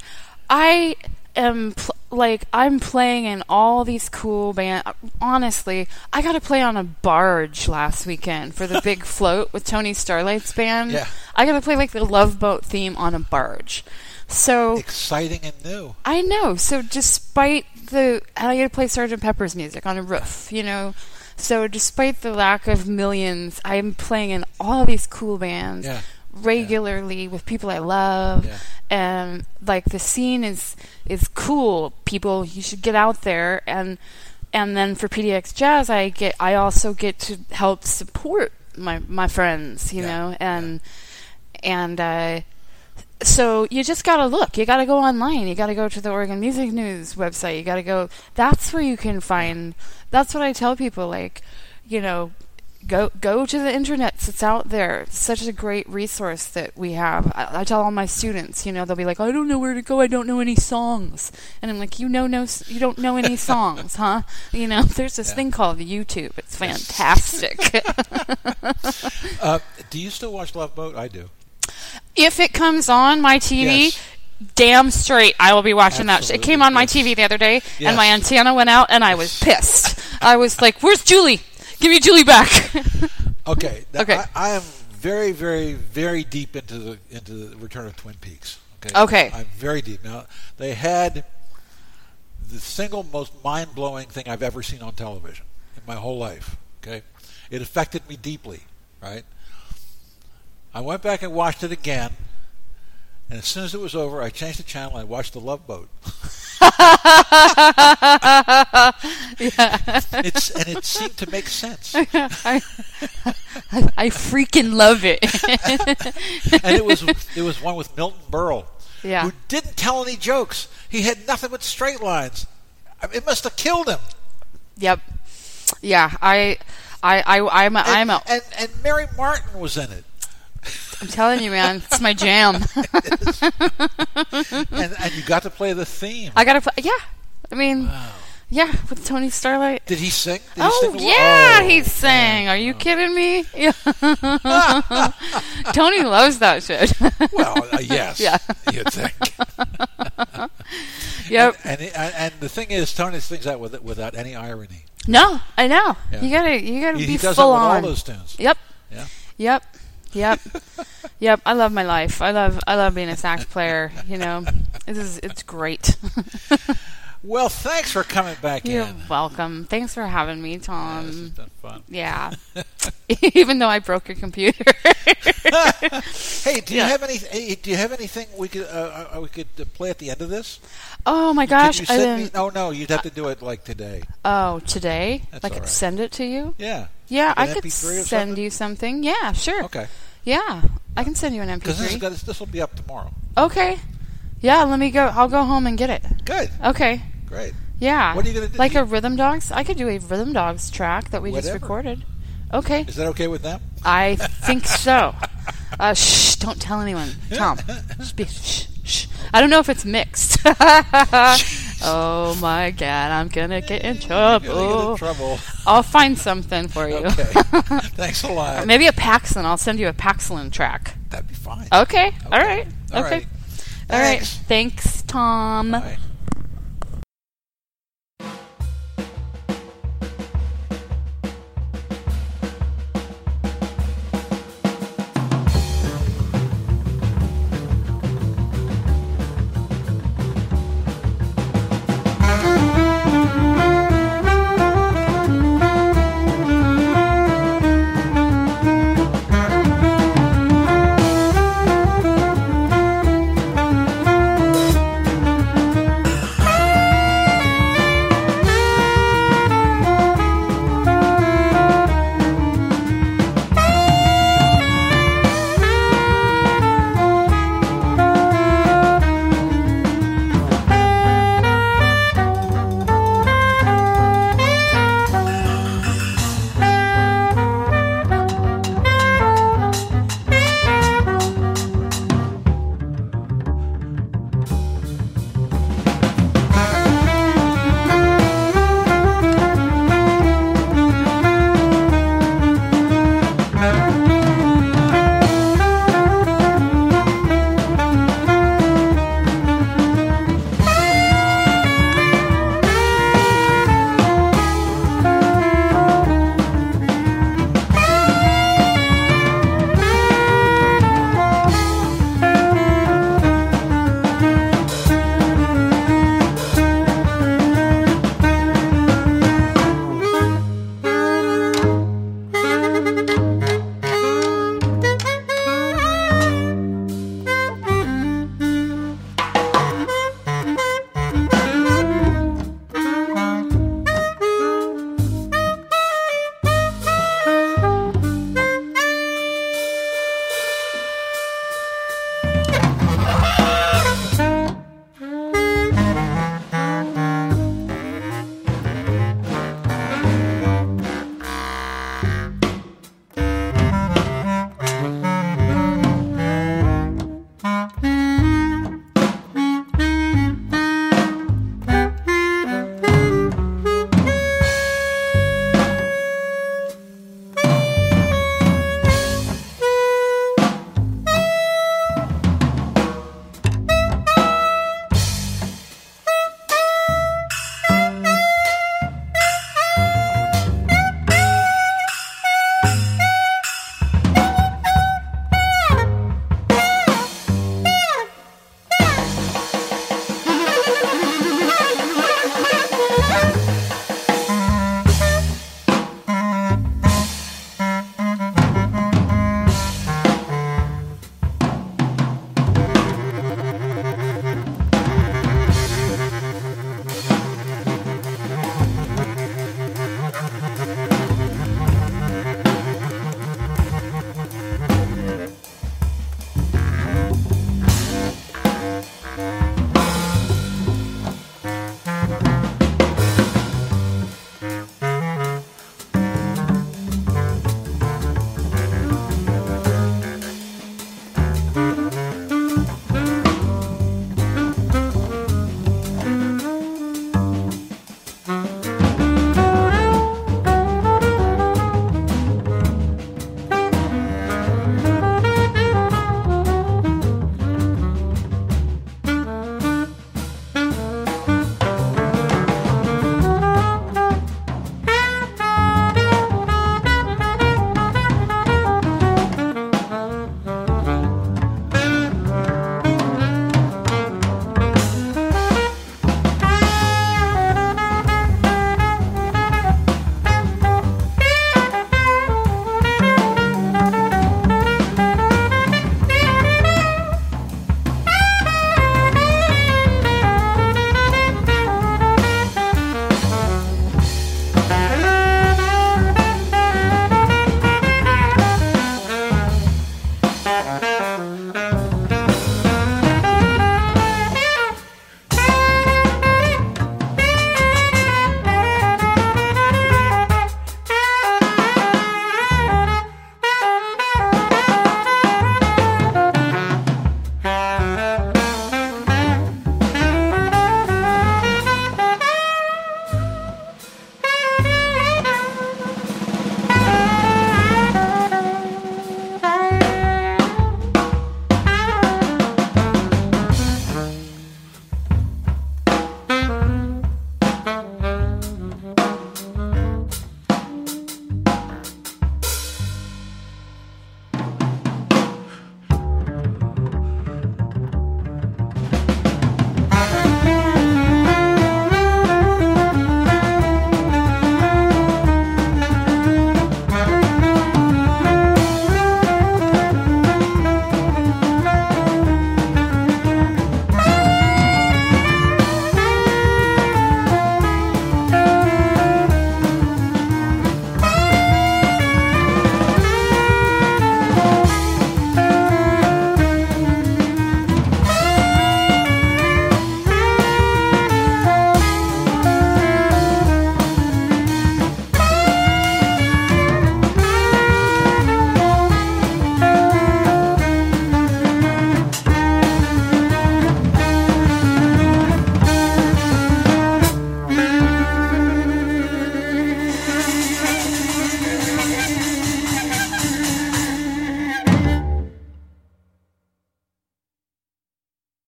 I am pl- like I'm playing in all these cool band. Honestly, I got to play on a barge last weekend for the big float with Tony Starlight's band. Yeah. I got to play like the Love Boat theme on a barge. So Exciting and new. I know. So despite the, and I got to play Sergeant Pepper's music on a roof, you know. So despite the lack of millions, I'm playing in all these cool bands Yeah. regularly with people I love, Yeah. and like the scene is is cool. People, you should get out there and and then for PDX Jazz, I get I also get to help support my my friends, you Yeah. know, and and uh, so you just gotta look. You gotta go online. You gotta go to the Oregon Music News website. You gotta go. That's where you can find. That's what I tell people. Like, you know, go go to the internet. It's out there. It's such a great resource that we have. I, I tell all my students. You know, they'll be like, I don't know where to go. I don't know any songs. And I'm like, you know, no, you don't know any songs, huh? You know, there's this Yeah. thing called YouTube. It's fantastic. Uh, do you still watch Love Boat? I do. If it comes on my TV, Yes. damn straight I will be watching that. It came on my yes. TV the other day, Yes. and my antenna went out, and I was pissed. I was like, "Where's Julie? Give me Julie back." Okay. Now, Okay. I, I am very, very, very deep into the into the Return of Twin Peaks. Okay. Okay. I'm very deep now. They had the single most mind blowing thing I've ever seen on television in my whole life. Okay. It affected me deeply. Right. I went back and watched it again. And as soon as it was over, I changed the channel and I watched The Love Boat. It's and it seemed to make sense. I, I freaking love it. and it was it was one with Milton Berle, Yeah. who didn't tell any jokes. He had nothing but straight lines. I mean, it must have killed him. yep. Yeah. I. I. I. I'm. A, And, I'm. A, and and Mary Martin was in it, I'm telling you, man. It's my jam. and and you got to play the theme. I gotta play. Yeah. I mean, wow. Yeah, with Tony Starlight. Did he sing? Did he Oh sing? yeah, Oh, he sang. Are you kidding me? Yeah. Tony loves that shit. Well, uh, yes. Yeah. You'd think. yep. And, and and the thing is, Tony sings that with, without any irony. No, I know. Yeah. You gotta, you gotta He, be he does full that with on. all those tunes. Yep. Yeah. Yep. Yep. yep. I love my life. I love I love being a sax player, you know. This is it's great. Well, thanks for coming back You're in. welcome. Thanks for having me, Yeah, this has Tom. been fun. Yeah. Even though I broke your computer. Hey, do you Yeah. have any? Do you have anything we could uh, uh, we could uh, play at the end of this? oh my gosh. Could you I send me? didn't, No, no, you'd have to do it like today. oh, today? That's I all could right. send it to you? Yeah. Yeah, Like I could MP3 or send something? you something. Yeah, sure. Okay. Yeah. I can send you an Because this is MP3. gonna- this will be up tomorrow. Okay. Yeah, let me go. I'll go home and get it. Good. Okay. Great. Yeah. What are you gonna do? Like a Rhythm Dogs? I could do a Rhythm Dogs track that we just Whatever. recorded. Okay. Is that okay with them? I think so. Uh, shh, don't tell anyone. Tom. Shh, shh, shh. I don't know if it's mixed. oh my god, I'm gonna get in gonna get in trouble. trouble. I'll find something for you. Okay. Thanks a lot. Maybe a Paxson. I'll send you a Paxlin track. That'd be fine. Okay. All right. All okay. right. All right. Thanks. Thanks, Tom. Bye.